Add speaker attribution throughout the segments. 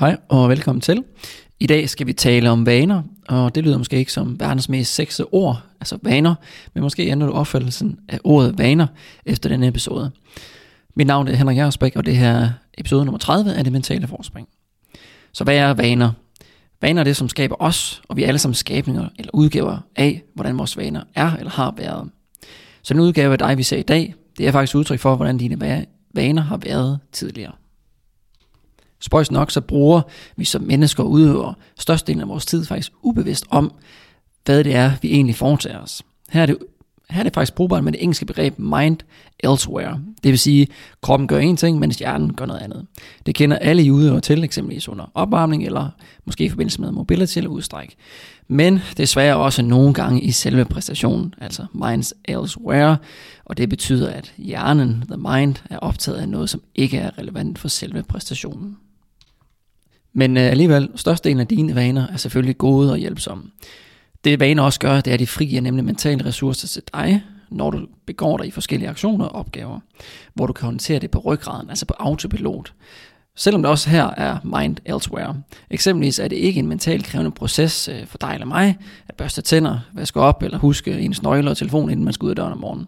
Speaker 1: Hej og velkommen til. I dag skal vi tale om vaner, og det lyder måske ikke som verdens mest sexede ord, altså vaner, men måske ændrer du opfattelsen af ordet vaner efter denne episode. Mit navn er Henrik Jægersbæk, og det her er episode nummer 30 af Det Mentale Forspring. Så hvad er vaner? Vaner er det, som skaber os, og vi er alle sammen skabninger eller udgaver af, hvordan vores vaner er eller har været. Så den udgave af dig, vi ser i dag, det er faktisk udtryk for, hvordan dine vaner har været tidligere. Spøjs nok, så bruger vi som mennesker og udøver størstedelen af vores tid faktisk ubevidst om, hvad det er, vi egentlig foretager os. Her er det, her er det faktisk brugbart med det engelske begreb mind elsewhere. Det vil sige, kroppen gør en ting, mens hjernen gør noget andet. Det kender alle i udøver til, eksempelvis under opvarmning, eller måske i forbindelse med mobility eller udstræk. Men desværre også nogle gange i selve præstationen, altså minds elsewhere, og det betyder, at hjernen, the mind, er optaget af noget, som ikke er relevant for selve præstationen. Men øh, alligevel, størstedelen af dine vaner er selvfølgelig gode og hjælpsomme. Det vaner også gør, det er, at de frigiver nemlig mentale ressourcer til dig, når du begår dig i forskellige aktioner og opgaver, hvor du kan håndtere det på ryggraden, altså på autopilot. Selvom det også her er mind elsewhere. Eksempelvis er det ikke en mentalt krævende proces øh, for dig eller mig, at børste tænder, vaske op eller huske ens nøgler og telefon, inden man skal ud af døren om morgenen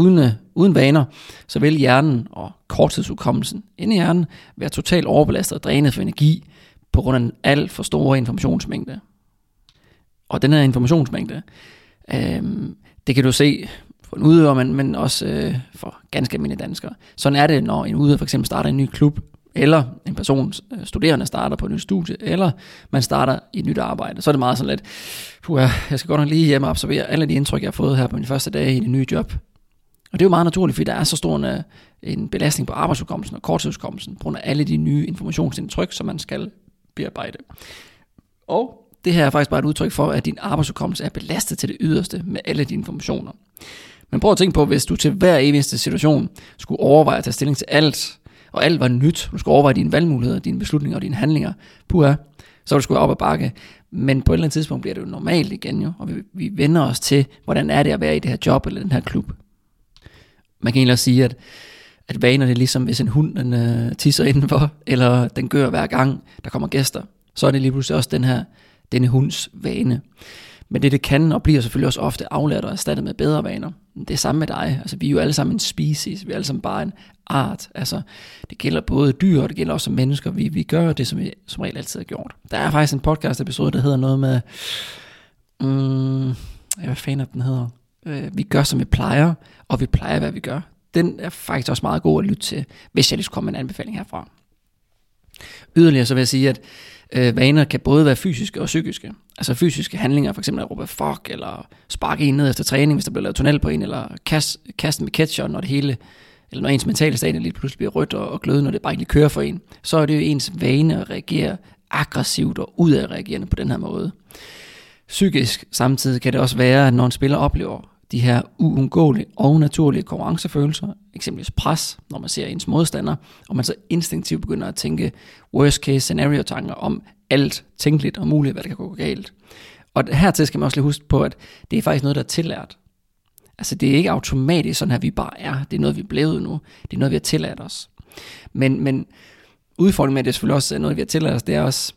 Speaker 1: uden, øh, uden vaner, så vil hjernen og korttidsudkommelsen inde i hjernen være totalt overbelastet og drænet for energi på grund af en alt for store informationsmængde. Og den her informationsmængde, øh, det kan du se for en udøver, men, men også øh, for ganske almindelige danskere. Sådan er det, når en udøver for eksempel starter en ny klub, eller en person, øh, studerende starter på et nyt studie, eller man starter i et nyt arbejde. Så er det meget sådan lidt, puha, jeg skal godt nok lige hjem og observere alle de indtryk, jeg har fået her på min første dag i det nye job. Og det er jo meget naturligt, fordi der er så stor en, øh, en belastning på arbejdsudkommelsen og korttidsudkommelsen, på grund af alle de nye informationsindtryk, som man skal bearbejde. Og det her er faktisk bare et udtryk for, at din arbejdsudkommelse er belastet til det yderste med alle de informationer. Men prøv at tænke på, hvis du til hver eneste situation skulle overveje at tage stilling til alt, og alt var nyt, du skulle overveje dine valgmuligheder, dine beslutninger og dine handlinger, puha, så du skulle op ad bakke. Men på et eller andet tidspunkt bliver det jo normalt igen jo, og vi, vi vender os til, hvordan er det at være i det her job eller den her klub. Man kan egentlig også sige, at, at vaner det er ligesom, hvis en hund den, øh, tisser indenfor, eller den gør hver gang, der kommer gæster. Så er det lige pludselig også den her, denne hunds vane. Men det, det kan og bliver selvfølgelig også ofte aflært og erstattet med bedre vaner. Det er samme med dig. Altså, vi er jo alle sammen en species. Vi er alle sammen bare en art. Altså, det gælder både dyr, og det gælder også mennesker. Vi, vi gør det, som vi som regel altid har gjort. Der er faktisk en podcast episode, der hedder noget med... Um, hvad fanden den hedder? Øh, vi gør, som vi plejer, og vi plejer, hvad vi gør. Den er faktisk også meget god at lytte til, hvis jeg lige skulle komme med en anbefaling herfra. Yderligere så vil jeg sige, at øh, vaner kan både være fysiske og psykiske. Altså fysiske handlinger, for eksempel at råbe fuck, eller sparke en ned efter træning, hvis der bliver lavet tunnel på en, eller kaste, kaste med ketchup, når det hele, eller når ens mentale stadie lige pludselig bliver rødt og, og når det bare ikke lige kører for en, så er det jo ens vane at reagere aggressivt og udadreagerende på den her måde. Psykisk samtidig kan det også være, at når en spiller oplever de her uundgåelige og naturlige konkurrencefølelser, eksempelvis pres, når man ser ens modstander, og man så instinktivt begynder at tænke worst case scenario tanker om alt tænkeligt og muligt, hvad der kan gå galt. Og hertil skal man også lige huske på, at det er faktisk noget, der er tillært. Altså det er ikke automatisk sådan her, vi bare er. Det er noget, vi er blevet nu. Det er noget, vi har tillært os. Men, men udfordringen med det er selvfølgelig også noget, vi har tillært os, det er også,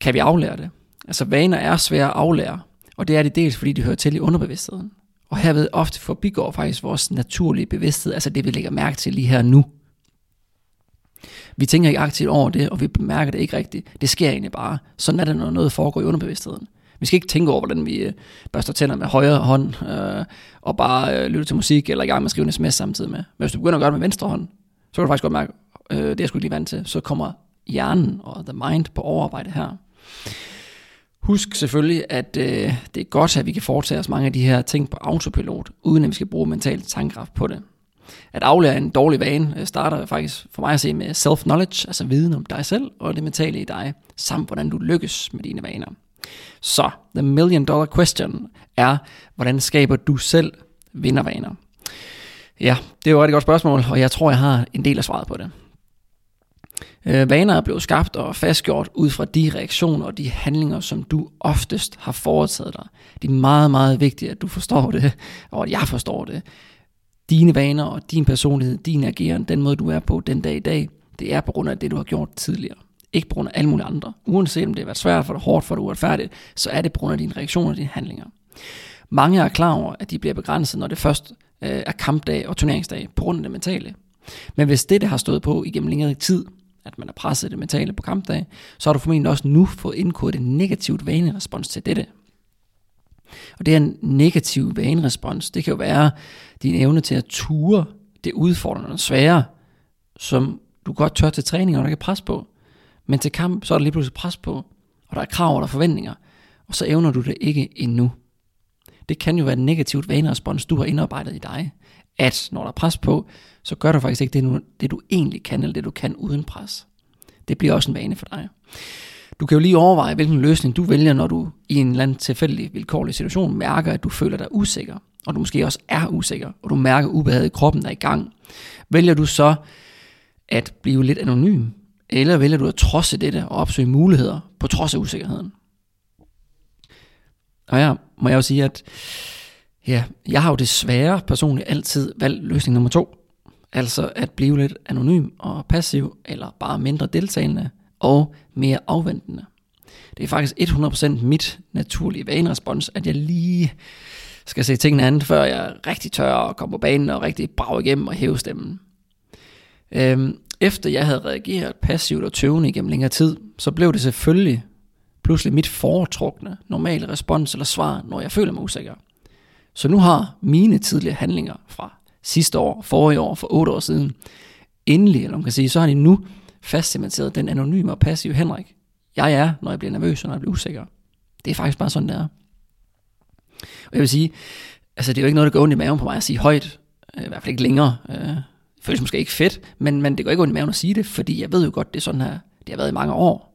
Speaker 1: kan vi aflære det? Altså vaner er svære at aflære, og det er det dels, fordi de hører til i underbevidstheden. Og herved ofte forbigår faktisk vores naturlige bevidsthed, altså det vi lægger mærke til lige her nu. Vi tænker ikke aktivt over det, og vi bemærker det ikke rigtigt. Det sker egentlig bare. Sådan er det, når noget foregår i underbevidstheden. Vi skal ikke tænke over, hvordan vi øh, børster tænder med højre hånd, øh, og bare øh, lytte til musik, eller i gang med at skrive en sms samtidig med. Men hvis du begynder at gøre det med venstre hånd, så kan du faktisk godt mærke, øh, det er jeg sgu ikke lige vant til. Så kommer hjernen og the mind på overarbejde her. Husk selvfølgelig, at øh, det er godt, at vi kan foretage os mange af de her ting på autopilot, uden at vi skal bruge mental tankekraft på det. At aflære en dårlig vane øh, starter faktisk for mig at se med self-knowledge, altså viden om dig selv og det mentale i dig, samt hvordan du lykkes med dine vaner. Så, the million dollar question er, hvordan skaber du selv vindervaner? Ja, det er jo et rigtig godt spørgsmål, og jeg tror, jeg har en del af svaret på det. Øh, vaner er blevet skabt og fastgjort ud fra de reaktioner og de handlinger, som du oftest har foretaget dig. Det er meget, meget vigtigt, at du forstår det, og at jeg forstår det. Dine vaner og din personlighed, din ageren, den måde du er på den dag i dag, det er på grund af det, du har gjort tidligere. Ikke på grund af alle mulige andre. Uanset om det har været svært for dig, hårdt for dig, uretfærdigt, så er det på grund af dine reaktioner og dine handlinger. Mange er klar over, at de bliver begrænset, når det først øh, er kampdag og turneringsdag, på grund af det mentale. Men hvis det, det har stået på igennem længere tid, at man er presset det mentale på kampdag, så har du formentlig også nu fået indkodet en negativt vanerespons til dette. Og det er en negativ vanerespons. Det kan jo være din evne til at ture det udfordrende og svære, som du godt tør til træning, og der kan pres på. Men til kamp, så er der lige pludselig pres på, og der er krav og der er forventninger, og så evner du det ikke endnu. Det kan jo være en negativt vanerespons, du har indarbejdet i dig, at når der er pres på, så gør du faktisk ikke det, du, det, du egentlig kan, eller det, du kan uden pres. Det bliver også en vane for dig. Du kan jo lige overveje, hvilken løsning du vælger, når du i en eller anden tilfældig vilkårlig situation mærker, at du føler dig usikker, og du måske også er usikker, og du mærker ubehaget i kroppen, der er i gang. Vælger du så at blive lidt anonym, eller vælger du at trodse dette og opsøge muligheder på trods af usikkerheden? Og ja, må jeg jo sige, at ja, jeg har jo desværre personligt altid valgt løsning nummer to. Altså at blive lidt anonym og passiv, eller bare mindre deltagende og mere afventende. Det er faktisk 100% mit naturlige vanerespons, at jeg lige skal se tingene andet, før jeg rigtig tør og komme på banen og rigtig brager igennem og hæve stemmen. Øhm, efter jeg havde reageret passivt og tøvende igennem længere tid, så blev det selvfølgelig pludselig mit foretrukne normale respons eller svar, når jeg føler mig usikker. Så nu har mine tidligere handlinger fra sidste år, forrige år, for otte år siden, endelig, eller man kan sige, så har de nu fastcementeret den anonyme og passive Henrik. Jeg er, når jeg bliver nervøs og når jeg bliver usikker. Det er faktisk bare sådan, det er. Og jeg vil sige, altså det er jo ikke noget, der går ondt i maven på mig at sige højt. Øh, I hvert fald ikke længere. Øh, det føles måske ikke fedt, men, men det går ikke ondt i maven at sige det, fordi jeg ved jo godt, det er sådan her. Det har været i mange år.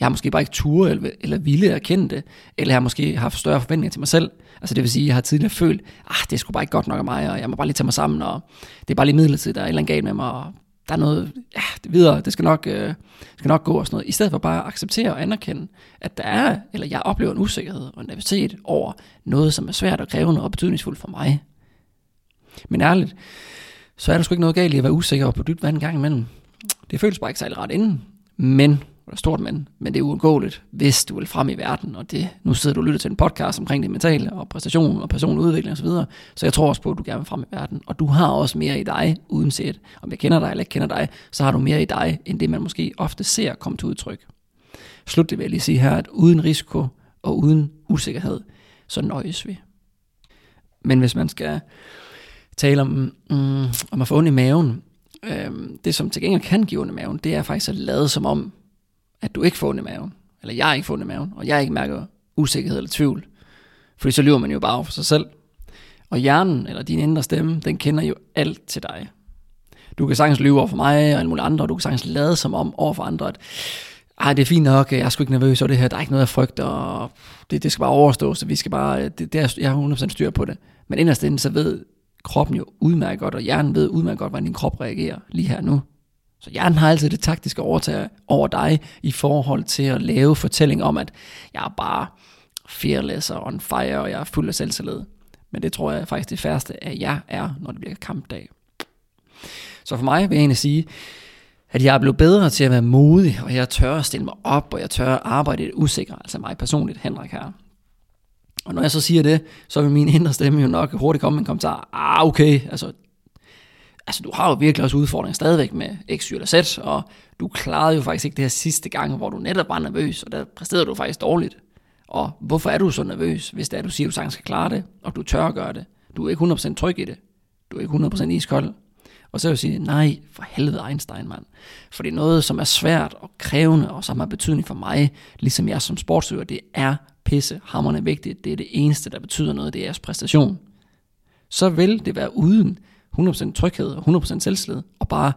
Speaker 1: Jeg har måske bare ikke tur eller, eller ville erkende det, eller jeg har måske haft større forventninger til mig selv. Altså det vil sige, at jeg har tidligere følt, ah, det er sgu bare ikke godt nok af mig, og jeg må bare lige tage mig sammen, og det er bare lige midlertidigt, der er et eller andet galt med mig, og der er noget, ja, det videre, det skal nok, øh, skal nok gå og sådan noget. I stedet for bare at acceptere og anerkende, at der er, eller jeg oplever en usikkerhed og en nervøsitet over noget, som er svært og krævende og betydningsfuldt for mig. Men ærligt, så er der sgu ikke noget galt i at være usikker på dybt vand en gang imellem. Det føles bare ikke særlig ret inden. Men og der stort men, men det er uundgåeligt, hvis du vil frem i verden, og det, nu sidder du og lytter til en podcast omkring det mentale, og præstation, og personlig udvikling osv., så, så jeg tror også på, at du gerne vil frem i verden, og du har også mere i dig, uanset om jeg kender dig eller ikke kender dig, så har du mere i dig, end det man måske ofte ser komme til udtryk. Slut det vil jeg lige sige her, at uden risiko og uden usikkerhed, så nøjes vi. Men hvis man skal tale om, mm, om at få ondt i maven, øh, det som til gengæld kan give ondt i maven, det er faktisk at lade som om, at du ikke får ondt i maven, eller jeg ikke får ondt i maven, og jeg ikke mærker usikkerhed eller tvivl. Fordi så lyver man jo bare for sig selv. Og hjernen, eller din indre stemme, den kender jo alt til dig. Du kan sagtens lyve over for mig og alle mulige andre, og du kan sagtens lade som om over for andre, at ej, det er fint nok, jeg er sgu ikke nervøs over det her, der er ikke noget, jeg frygter, og det, det skal bare overstås, så vi skal bare, det, det er, jeg har 100% styr på det. Men inderst inden, så ved kroppen jo udmærket godt, og hjernen ved udmærket godt, hvordan din krop reagerer lige her nu. Så hjernen har altid det taktiske overtag over dig i forhold til at lave fortælling om, at jeg er bare fearless og on fire, og jeg er fuld af selvtillid. Men det tror jeg faktisk det færreste af jer er, når det bliver kampdag. Så for mig vil jeg egentlig sige, at jeg er blevet bedre til at være modig, og jeg tør at stille mig op, og jeg tør at arbejde i det usikre, altså mig personligt, Henrik her. Og når jeg så siger det, så vil min indre stemme jo nok hurtigt komme med en kommentar. Ah, okay, altså altså du har jo virkelig også udfordringer stadigvæk med X, Y eller Z, og du klarede jo faktisk ikke det her sidste gang, hvor du netop var nervøs, og der præsterede du faktisk dårligt. Og hvorfor er du så nervøs, hvis det er, du siger, at du sagtens skal klare det, og du tør at gøre det? Du er ikke 100% tryg i det. Du er ikke 100% iskold. Og så vil jeg sige, nej, for helvede Einstein, mand. For det er noget, som er svært og krævende, og som har betydning for mig, ligesom jeg som sportsøver, det er pisse hammerne vigtigt. Det er det eneste, der betyder noget, det er jeres præstation. Så vil det være uden 100% tryghed og 100% selvslid, og bare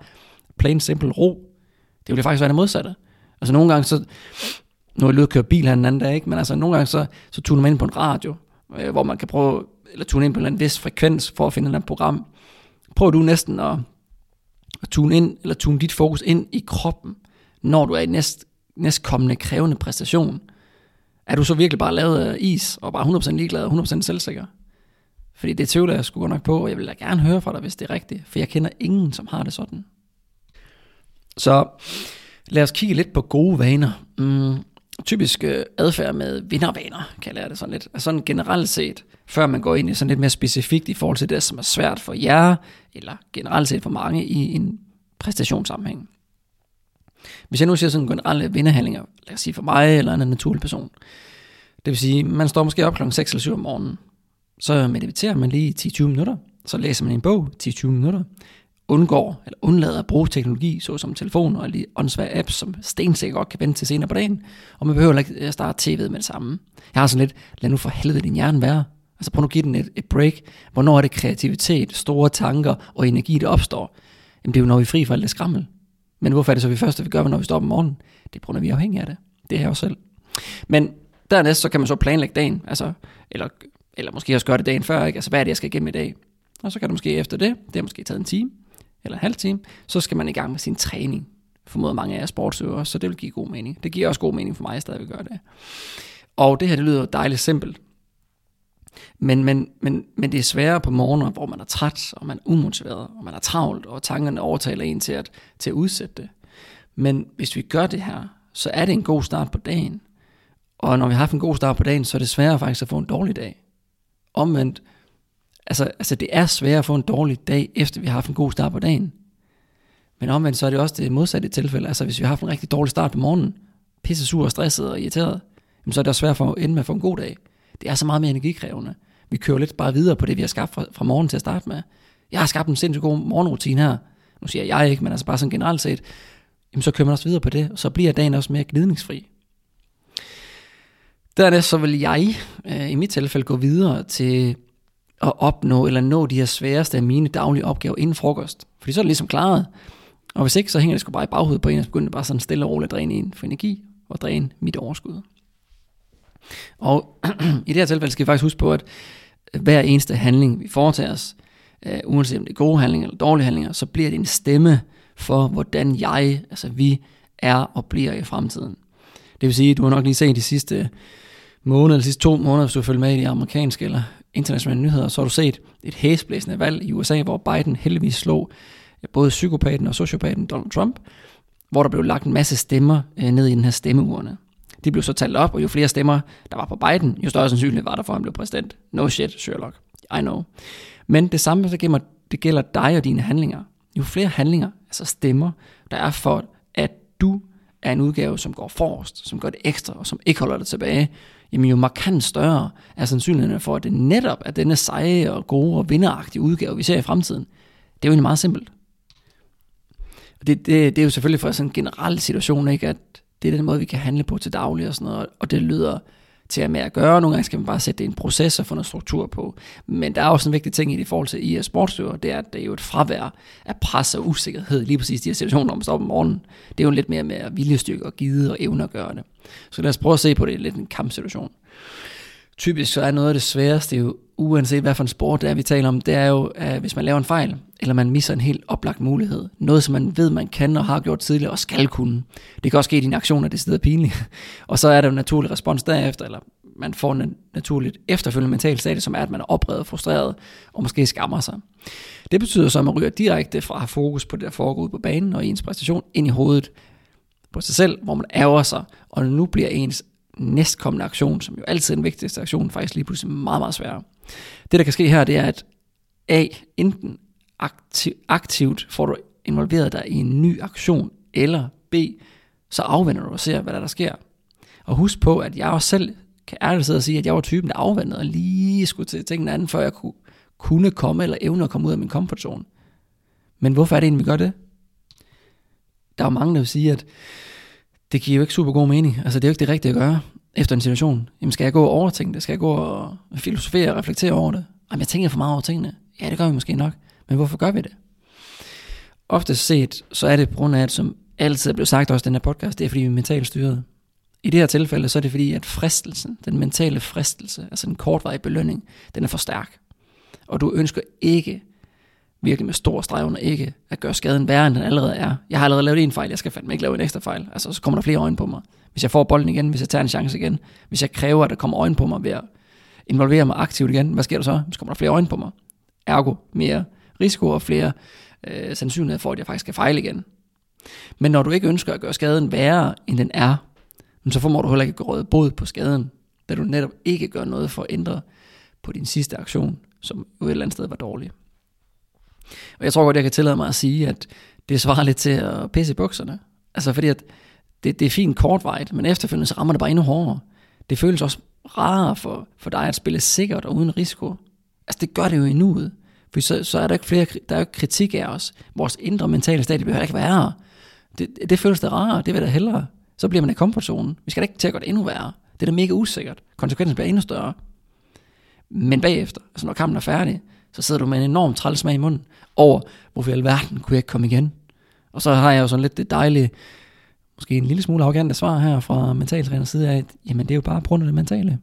Speaker 1: plain simple ro. Det ville faktisk være det modsatte. Altså nogle gange så, nu er jeg køre bil her en anden dag, ikke? men altså nogle gange så, så tuner man ind på en radio, øh, hvor man kan prøve, eller tune ind på en vis frekvens for at finde et eller andet program. Prøv du næsten at, at tune ind, eller tune dit fokus ind i kroppen, når du er i næst, næstkommende krævende præstation. Er du så virkelig bare lavet af is, og bare 100% ligeglad og 100% selvsikker? Fordi det tvivler jeg sgu nok på, og jeg vil da gerne høre fra dig, hvis det er rigtigt. For jeg kender ingen, som har det sådan. Så Lad os kigge lidt på gode vaner. Mm, typisk øh, adfærd med vindervaner, kalder jeg det sådan lidt. Altså sådan generelt set, før man går ind i sådan lidt mere specifikt i forhold til det, som er svært for jer, eller generelt set for mange i en præstationssammenhæng. Hvis jeg nu siger sådan generelle vinderhandlinger, lad os sige for mig eller en naturlig person, det vil sige, man står måske op klokken 6 eller 7 om morgenen, så mediterer man lige 10-20 minutter, så læser man en bog 10-20 minutter, undgår eller undlader at bruge teknologi, såsom telefon og de åndssvage apps, som stensikker godt kan vente til senere på dagen, og man behøver ikke at starte tv'et med det samme. Jeg har sådan lidt, lad nu for helvede din hjerne være. Altså prøv nu at give den et, et break. Hvornår er det kreativitet, store tanker og energi, der opstår? Jamen det er jo, når vi er fri for alt det skrammel. Men hvorfor er det så, vi først vi gør, når vi står op om morgenen? Det er på grund af, vi er afhængige af det. Det er jeg også selv. Men dernæst, så kan man så planlægge dagen, altså, eller, eller måske også gøre det dagen før, ikke? Altså, hvad er det, jeg skal igennem i dag? Og så kan du måske efter det, det har måske taget en time, eller en halv time, så skal man i gang med sin træning. Formoder mange af jer sportsøvere, så det vil give god mening. Det giver også god mening for mig at stadigvæk gøre det. Og det her, det lyder dejligt simpelt. Men, men, men, men det er sværere på morgener, hvor man er træt, og man er umotiveret, og man er travlt, og tankerne overtaler en til at, til at udsætte det. Men hvis vi gør det her, så er det en god start på dagen. Og når vi har haft en god start på dagen, så er det sværere faktisk at få en dårlig dag. Omvendt, altså, altså det er svært at få en dårlig dag, efter vi har haft en god start på dagen. Men omvendt, så er det også det modsatte tilfælde. Altså hvis vi har haft en rigtig dårlig start på morgenen, pisse sur, og stresset og irriteret, så er det også svært for at ende med at få en god dag. Det er så meget mere energikrævende. Vi kører lidt bare videre på det, vi har skabt fra, fra morgen til at starte med. Jeg har skabt en sindssygt god morgenrutine her. Nu siger jeg ikke, men altså bare sådan generelt set. Jamen så kører man også videre på det, og så bliver dagen også mere glidningsfri. Dernæst så vil jeg øh, i mit tilfælde gå videre til at opnå eller nå de her sværeste af mine daglige opgaver inden frokost. Fordi så er det ligesom klaret. Og hvis ikke, så hænger det sgu bare i baghovedet på en, og så begynder det bare sådan stille og roligt at dræne ind for energi og dræne mit overskud. Og i det her tilfælde skal vi faktisk huske på, at øh, hver eneste handling, vi foretager os, øh, uanset om det er gode handlinger eller dårlige handlinger, så bliver det en stemme for, hvordan jeg, altså vi, er og bliver i fremtiden. Det vil sige, du har nok lige set de sidste måned, eller sidste to måneder, hvis du følger med i de amerikanske eller internationale nyheder, så har du set et hæsblæsende valg i USA, hvor Biden heldigvis slog både psykopaten og sociopaten Donald Trump, hvor der blev lagt en masse stemmer øh, ned i den her stemmeurne. De blev så talt op, og jo flere stemmer, der var på Biden, jo større sandsynlighed var der for, at han blev præsident. No shit, Sherlock. I know. Men det samme, så gælder, det gælder dig og dine handlinger. Jo flere handlinger, altså stemmer, der er for, at du er en udgave, som går forrest, som gør det ekstra, og som ikke holder det tilbage, jamen jo markant større er sandsynligheden for, at det netop er denne seje og gode og vinderagtige udgave, vi ser i fremtiden. Det er jo egentlig meget simpelt. Og det, det, det er jo selvfølgelig for sådan en generel situation, ikke? at det er den måde, vi kan handle på til daglig og sådan noget, og det lyder til at med at gøre. Nogle gange skal man bare sætte det i en proces og få noget struktur på. Men der er også en vigtig ting i det i forhold til IS sportsøver, det er, at det er jo et fravær af pres og usikkerhed, lige præcis de her situationer, når man står op om morgenen. Det er jo lidt mere med viljestyrke og gide og evne at gøre det. Så lad os prøve at se på det lidt en kampsituation. Typisk så er noget af det sværeste jo, uanset hvad for en sport det er, vi taler om, det er jo, at hvis man laver en fejl, eller man misser en helt oplagt mulighed. Noget, som man ved, man kan og har gjort tidligere og skal kunne. Det kan også ske i dine aktioner, det er pinligt. og så er der en naturlig respons derefter, eller man får en naturligt efterfølgende mental status, som er, at man er oprevet, frustreret og måske skammer sig. Det betyder så, at man ryger direkte fra at have fokus på det, der foregår på banen og ens præstation, ind i hovedet på sig selv, hvor man ærger sig, og nu bliver ens næstkommende aktion, som jo altid er den vigtigste aktion, faktisk lige pludselig meget, meget sværere. Det, der kan ske her, det er, at A, enten aktiv, aktivt får du involveret dig i en ny aktion, eller B, så afvender du og ser, hvad der, der sker. Og husk på, at jeg også selv kan ærligt sidde og sige, at jeg var typen, der afvandede og lige skulle til tingene anden, før jeg kunne, kunne komme eller evne at komme ud af min komfortzone. Men hvorfor er det egentlig, vi gør det? Der er jo mange, der vil sige, at det giver jo ikke super god mening. Altså, det er jo ikke det rigtige at gøre efter en situation. Jamen, skal jeg gå og overtænke det? Skal jeg gå og filosofere og reflektere over det? Jamen, jeg tænker for meget over tingene. Ja, det gør vi måske nok. Men hvorfor gør vi det? Ofte set, så er det på grund af, at som altid er blevet sagt også i den her podcast, det er fordi vi er mentalt styret. I det her tilfælde, så er det fordi, at fristelsen, den mentale fristelse, altså en kortvarig belønning, den er for stærk. Og du ønsker ikke, virkelig med stor streg under ikke, at gøre skaden værre, end den allerede er. Jeg har allerede lavet en fejl, jeg skal fandme ikke lave en ekstra fejl. Altså, så kommer der flere øjne på mig. Hvis jeg får bolden igen, hvis jeg tager en chance igen, hvis jeg kræver, at der kommer øjne på mig ved at involvere mig aktivt igen, hvad sker der så? Så kommer der flere øjne på mig. Ergo mere risiko og flere øh, sandsynlighed for, at jeg faktisk skal fejle igen. Men når du ikke ønsker at gøre skaden værre, end den er, så formår du heller ikke råde bod på skaden, da du netop ikke gør noget for at ændre på din sidste aktion, som jo et eller andet sted var dårlig. Og jeg tror godt, jeg kan tillade mig at sige, at det svarer lidt til at pisse i bukserne. Altså fordi, at det, det er fint kortvejt, men efterfølgende så rammer det bare endnu hårdere. Det føles også rarere for, for dig at spille sikkert og uden risiko. Altså det gør det jo endnu ud. For så, så er der ikke flere, der er jo ikke kritik af os. Vores indre mentale stadie behøver ikke værre. Det, det føles da rarere, det vil da hellere. Så bliver man i komfortzonen. Vi skal da ikke til at gøre det endnu værre. Det er da mega usikkert. Konsekvensen bliver endnu større. Men bagefter, altså når kampen er færdig, så sidder du med en enorm trælsmag i munden over, hvorfor i alverden kunne jeg ikke komme igen. Og så har jeg jo sådan lidt det dejlige, måske en lille smule arrogante svar her fra mentaltræners side af, at jamen det er jo bare på grund af det mentale.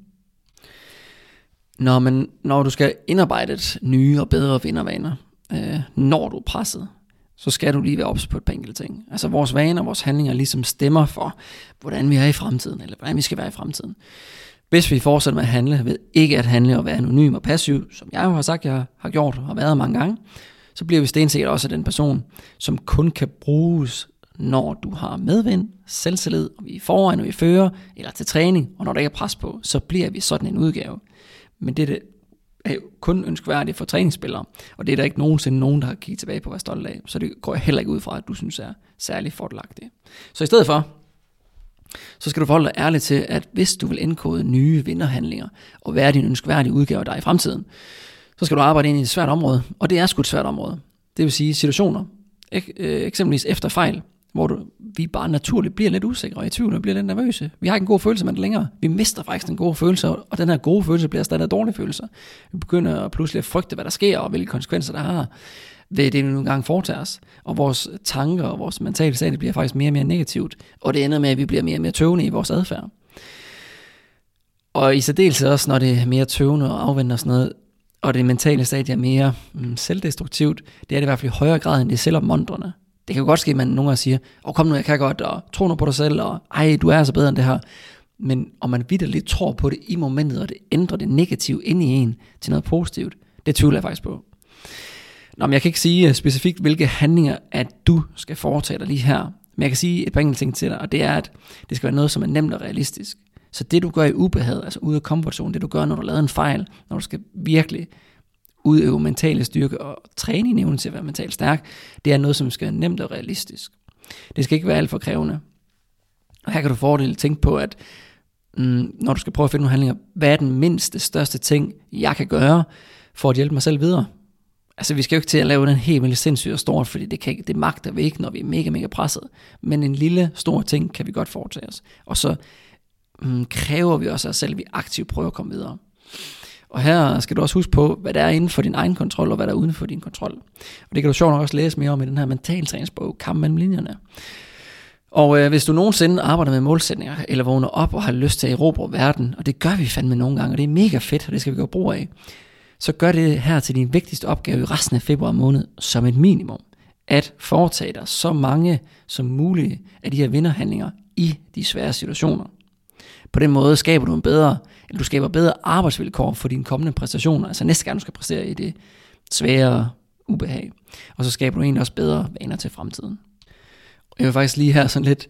Speaker 1: Når, man, når du skal indarbejde et nye og bedre vindervaner, øh, når du er presset, så skal du lige være ops på et par enkelte ting. Altså vores vaner, vores handlinger ligesom stemmer for, hvordan vi er i fremtiden, eller hvordan vi skal være i fremtiden. Hvis vi fortsætter med at handle ved ikke at handle og være anonym og passiv, som jeg jo har sagt, jeg har gjort og været mange gange, så bliver vi stensikkert også den person, som kun kan bruges, når du har medvind, selvtillid, og vi er foran, og vi fører, eller til træning, og når der ikke er pres på, så bliver vi sådan en udgave. Men det, det er jo kun ønskværdigt for træningsspillere, og det er der ikke nogensinde nogen, der har kigget tilbage på at være stolt af, så det går jeg heller ikke ud fra, at du synes er særlig fordelagtigt. Så i stedet for, så skal du forholde dig ærligt til, at hvis du vil indkode nye vinderhandlinger og være din ønskværdige udgave dig i fremtiden, så skal du arbejde ind i et svært område, og det er sgu et svært område. Det vil sige situationer, ek, øh, eksempelvis efter fejl, hvor du, vi bare naturligt bliver lidt usikre og i tvivl og bliver lidt nervøse. Vi har ikke en god følelse med det længere. Vi mister faktisk den gode følelse, og den her gode følelse bliver stadig dårlige følelser. Vi begynder pludselig at frygte, hvad der sker, og hvilke konsekvenser der har ved det, vi nogle gange foretager os. Og vores tanker og vores mentale sag, bliver faktisk mere og mere negativt. Og det ender med, at vi bliver mere og mere tøvende i vores adfærd. Og i særdeleshed også, når det er mere tøvende og afvendende og sådan noget, og det mentale stadie er mere mm, selvdestruktivt, det er det i hvert fald i højere grad end det selvopmuntrende. Det kan jo godt ske, at man nogle gange siger, åh oh, kom nu, jeg kan godt, og tro nu på dig selv, og ej, du er så altså bedre end det her. Men om man vidderligt tror på det i momentet, og det ændrer det negative ind i en til noget positivt, det tvivler jeg faktisk på. Nå, men jeg kan ikke sige øh, specifikt, hvilke handlinger, at du skal foretage dig lige her. Men jeg kan sige et par enkelte ting til dig, og det er, at det skal være noget, som er nemt og realistisk. Så det du gør i ubehag, altså ude af komfortzonen, det du gør, når du laver en fejl, når du skal virkelig udøve mentale styrke og træne i evne til at være mentalt stærk, det er noget, som skal være nemt og realistisk. Det skal ikke være alt for krævende. Og her kan du fordele tænke på, at mm, når du skal prøve at finde nogle handlinger, hvad er den mindste, største ting, jeg kan gøre, for at hjælpe mig selv videre? Altså, vi skal jo ikke til at lave den helt vildt sindssygt og stort, fordi det, kan, det magter vi ikke, når vi er mega, mega presset. Men en lille, stor ting kan vi godt foretage os. Og så mm, kræver vi også af os selv, at vi aktivt prøver at komme videre. Og her skal du også huske på, hvad der er inden for din egen kontrol, og hvad der er uden for din kontrol. Og det kan du sjovt nok også læse mere om i den her mentaltræningsbog, Kamp mellem linjerne. Og øh, hvis du nogensinde arbejder med målsætninger, eller vågner op og har lyst til at erobre verden, og det gør vi fandme nogle gange, og det er mega fedt, og det skal vi gøre brug af, så gør det her til din vigtigste opgave i resten af februar måned som et minimum. At foretage dig så mange som muligt af de her vinderhandlinger i de svære situationer. På den måde skaber du en bedre, eller du skaber bedre arbejdsvilkår for dine kommende præstationer, altså næste gang du skal præstere i det svære ubehag. Og så skaber du egentlig også bedre vaner til fremtiden. Jeg vil faktisk lige her sådan lidt,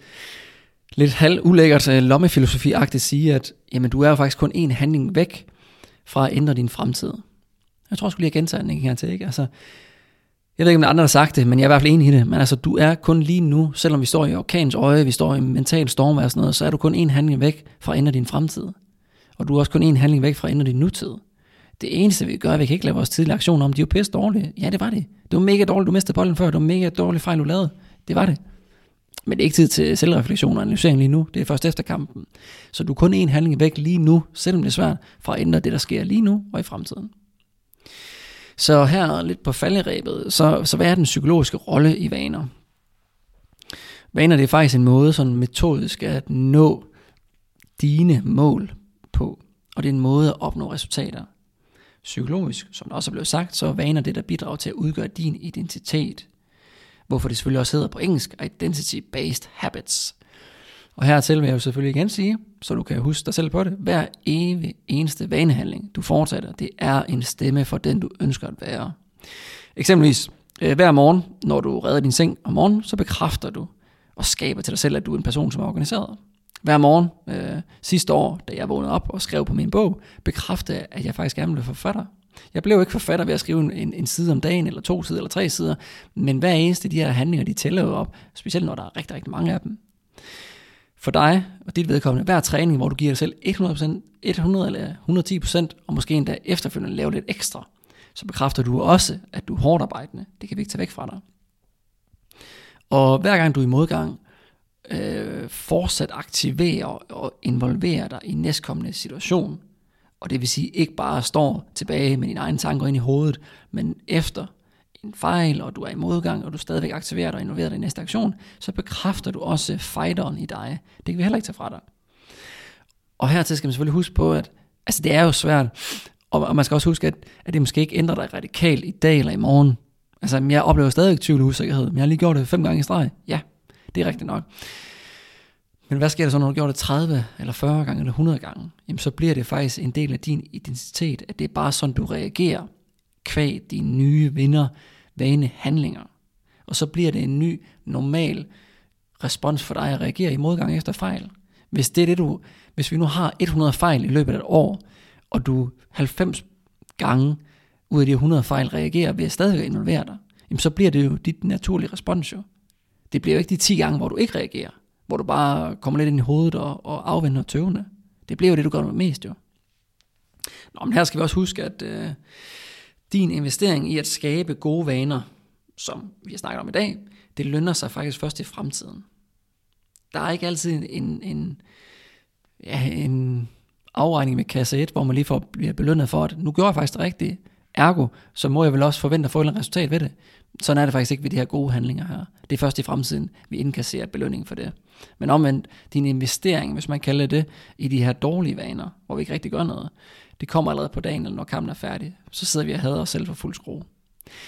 Speaker 1: lidt halv ulækkert øh, lommefilosofi-agtigt sige, at jamen, du er jo faktisk kun en handling væk fra at ændre din fremtid. Jeg tror, sgu skulle lige have gentaget den her til, ikke? Altså, jeg ved ikke, om der andre har sagt det, men jeg er i hvert fald enig i det. Men altså, du er kun lige nu, selvom vi står i orkanens øje, vi står i mental stormvær og sådan noget, så er du kun en handling væk fra at ændre din fremtid. Og du er også kun en handling væk fra inden din nutid. Det eneste, vi gør, er, at vi kan ikke lave vores tidlige aktioner om, de er jo pisse dårlige. Ja, det var det. Det var mega dårligt, du mistede bolden før. Det var mega dårlig fejl, du lavede. Det var det. Men det er ikke tid til selvreflektion og analysering lige nu. Det er først efter kampen. Så du er kun en handling væk lige nu, selvom det er svært, fra at ændre det, der sker lige nu og i fremtiden. Så her lidt på falderæbet, så, så hvad er den psykologiske rolle i vaner? Vaner det er faktisk en måde sådan metodisk at nå dine mål på, og det er en måde at opnå resultater. Psykologisk, som der også er blevet sagt, så er vaner det, der bidrager til at udgøre din identitet. Hvorfor det selvfølgelig også hedder på engelsk Identity-Based Habits. Og hertil vil jeg jo selvfølgelig igen sige, så du kan huske dig selv på det, hver evig eneste vanehandling, du fortsætter, det er en stemme for den, du ønsker at være. Eksempelvis, øh, hver morgen, når du redder din seng om morgenen, så bekræfter du, og skaber til dig selv, at du er en person, som er organiseret. Hver morgen øh, sidste år, da jeg vågnede op og skrev på min bog, bekræftede at jeg faktisk gerne blev forfatter. Jeg blev ikke forfatter ved at skrive en, en side om dagen, eller to sider, eller tre sider, men hver eneste af de her handlinger, de tæller jo op, specielt når der er rigtig, rigtig mange af dem. For dig og dit vedkommende, hver træning, hvor du giver dig selv 100%, 100 eller 110%, og måske endda efterfølgende laver lidt ekstra, så bekræfter du også, at du er hårdt arbejdende. Det kan vi ikke tage væk fra dig. Og hver gang du er i modgang, øh, fortsat aktivere og involvere dig i næstkommende situation, og det vil sige ikke bare står tilbage med dine egne tanker ind i hovedet, men efter en fejl, og du er i modgang, og du stadigvæk aktiverer dig og involverer dig i næste aktion, så bekræfter du også fighteren i dig. Det kan vi heller ikke tage fra dig. Og hertil skal man selvfølgelig huske på, at altså det er jo svært, og man skal også huske, at, at det måske ikke ændrer dig radikalt i dag eller i morgen. Altså, jeg oplever stadig tvivl og usikkerhed, men jeg har lige gjort det fem gange i streg. Ja, det er rigtigt nok. Men hvad sker der så, når du gjort det 30 eller 40 gange eller 100 gange? Jamen, så bliver det faktisk en del af din identitet, at det er bare sådan, du reagerer kvæg dine nye vinder, vane handlinger. Og så bliver det en ny, normal respons for dig at reagere i modgang efter fejl. Hvis det er det du, hvis vi nu har 100 fejl i løbet af et år, og du 90 gange ud af de 100 fejl reagerer ved at stadig involvere dig, jamen så bliver det jo dit naturlige respons jo. Det bliver jo ikke de 10 gange, hvor du ikke reagerer, hvor du bare kommer lidt ind i hovedet og, og afvender tøvende. Det bliver jo det, du gør mest jo. Nå, men her skal vi også huske, at øh, din investering i at skabe gode vaner, som vi har snakket om i dag, det lønner sig faktisk først i fremtiden. Der er ikke altid en, en, ja, en afregning med kasse 1, hvor man lige får, bliver belønnet for, at nu gør jeg faktisk det rigtige. Ergo, så må jeg vel også forvente at få et resultat ved det. Sådan er det faktisk ikke ved de her gode handlinger her. Det er først i fremtiden, vi indkasserer belønning for det. Men omvendt, din investering, hvis man kalder det, i de her dårlige vaner, hvor vi ikke rigtig gør noget, det kommer allerede på dagen, eller når kampen er færdig. Så sidder vi og hader os selv for fuld skrue.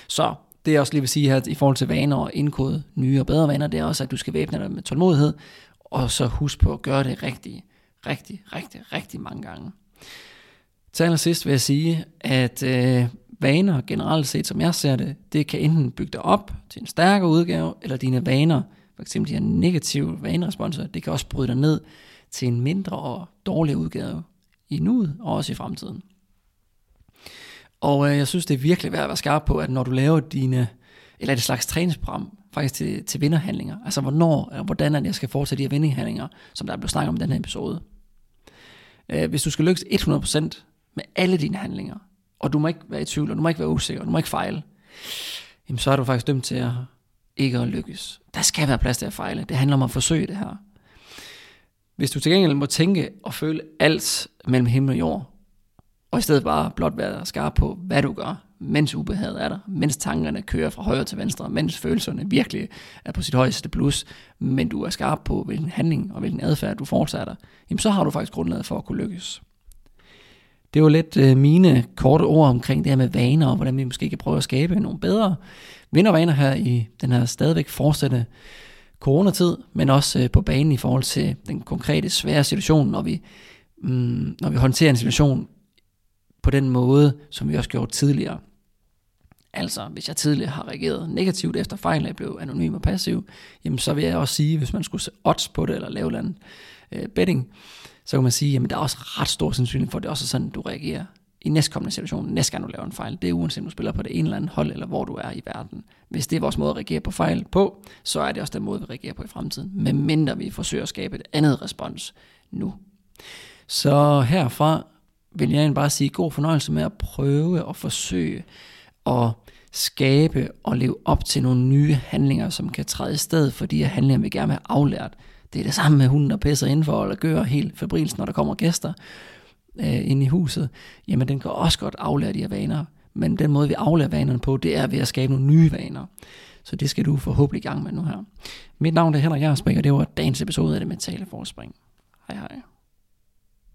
Speaker 1: Så det jeg også lige vil sige her i forhold til vaner og indkode nye og bedre vaner, det er også, at du skal væbne dig med tålmodighed, og så husk på at gøre det rigtig, rigtig, rigtig, rigtig mange gange. Til allersidst vil jeg sige, at øh, vaner generelt set, som jeg ser det, det kan enten bygge dig op til en stærkere udgave, eller dine vaner, for eksempel de her negative vaneresponser, det kan også bryde dig ned til en mindre og dårlig udgave i nuet og også i fremtiden. Og øh, jeg synes, det er virkelig værd at være skarp på, at når du laver dine, eller et slags træningsprogram, faktisk til, til vinderhandlinger, altså hvornår, eller hvordan er det, jeg skal foretage de her vinderhandlinger, som der er blevet snakket om i den her episode. Øh, hvis du skal lykkes 100% med alle dine handlinger, og du må ikke være i tvivl, og du må ikke være usikker, og du må ikke fejle, jamen så er du faktisk dømt til at ikke at lykkes. Der skal være plads til at fejle. Det handler om at forsøge det her. Hvis du til gengæld må tænke og føle alt mellem himmel og jord, og i stedet bare blot være skarp på, hvad du gør, mens ubehaget er der, mens tankerne kører fra højre til venstre, mens følelserne virkelig er på sit højeste plus, men du er skarp på, hvilken handling og hvilken adfærd du fortsætter, jamen så har du faktisk grundlaget for at kunne lykkes. Det var lidt øh, mine korte ord omkring det her med vaner, og hvordan vi måske kan prøve at skabe nogle bedre vindervaner her i den her stadigvæk fortsatte coronatid, men også øh, på banen i forhold til den konkrete svære situation, når vi, mm, når vi håndterer en situation på den måde, som vi også gjorde tidligere. Altså, hvis jeg tidligere har reageret negativt efter fejl, jeg blev anonym og passiv, jamen så vil jeg også sige, hvis man skulle se odds på det, eller lave en øh, betting, så kan man sige, at der er også ret stor sandsynlighed for, at det også er sådan, du reagerer i næstkommende situation, næste gang du laver en fejl. Det er uanset om du spiller på det ene eller andet hold, eller hvor du er i verden. Hvis det er vores måde at reagere på fejl på, så er det også den måde, vi reagerer på i fremtiden. Med mindre vi forsøger at skabe et andet respons nu. Så herfra vil jeg bare sige god fornøjelse med at prøve og forsøge at skabe og leve op til nogle nye handlinger, som kan træde i sted for de her handlinger, vi gerne vil have aflært. Det er det samme med hunden, der pisser indenfor, eller gør helt fabrils, når der kommer gæster øh, ind i huset, jamen den kan også godt aflære de her vaner. Men den måde, vi aflærer vanerne på, det er ved at skabe nogle nye vaner. Så det skal du forhåbentlig i gang med nu her. Mit navn er Henrik Jarsbæk, og det var dagens episode af det mentale forspring. Hej hej.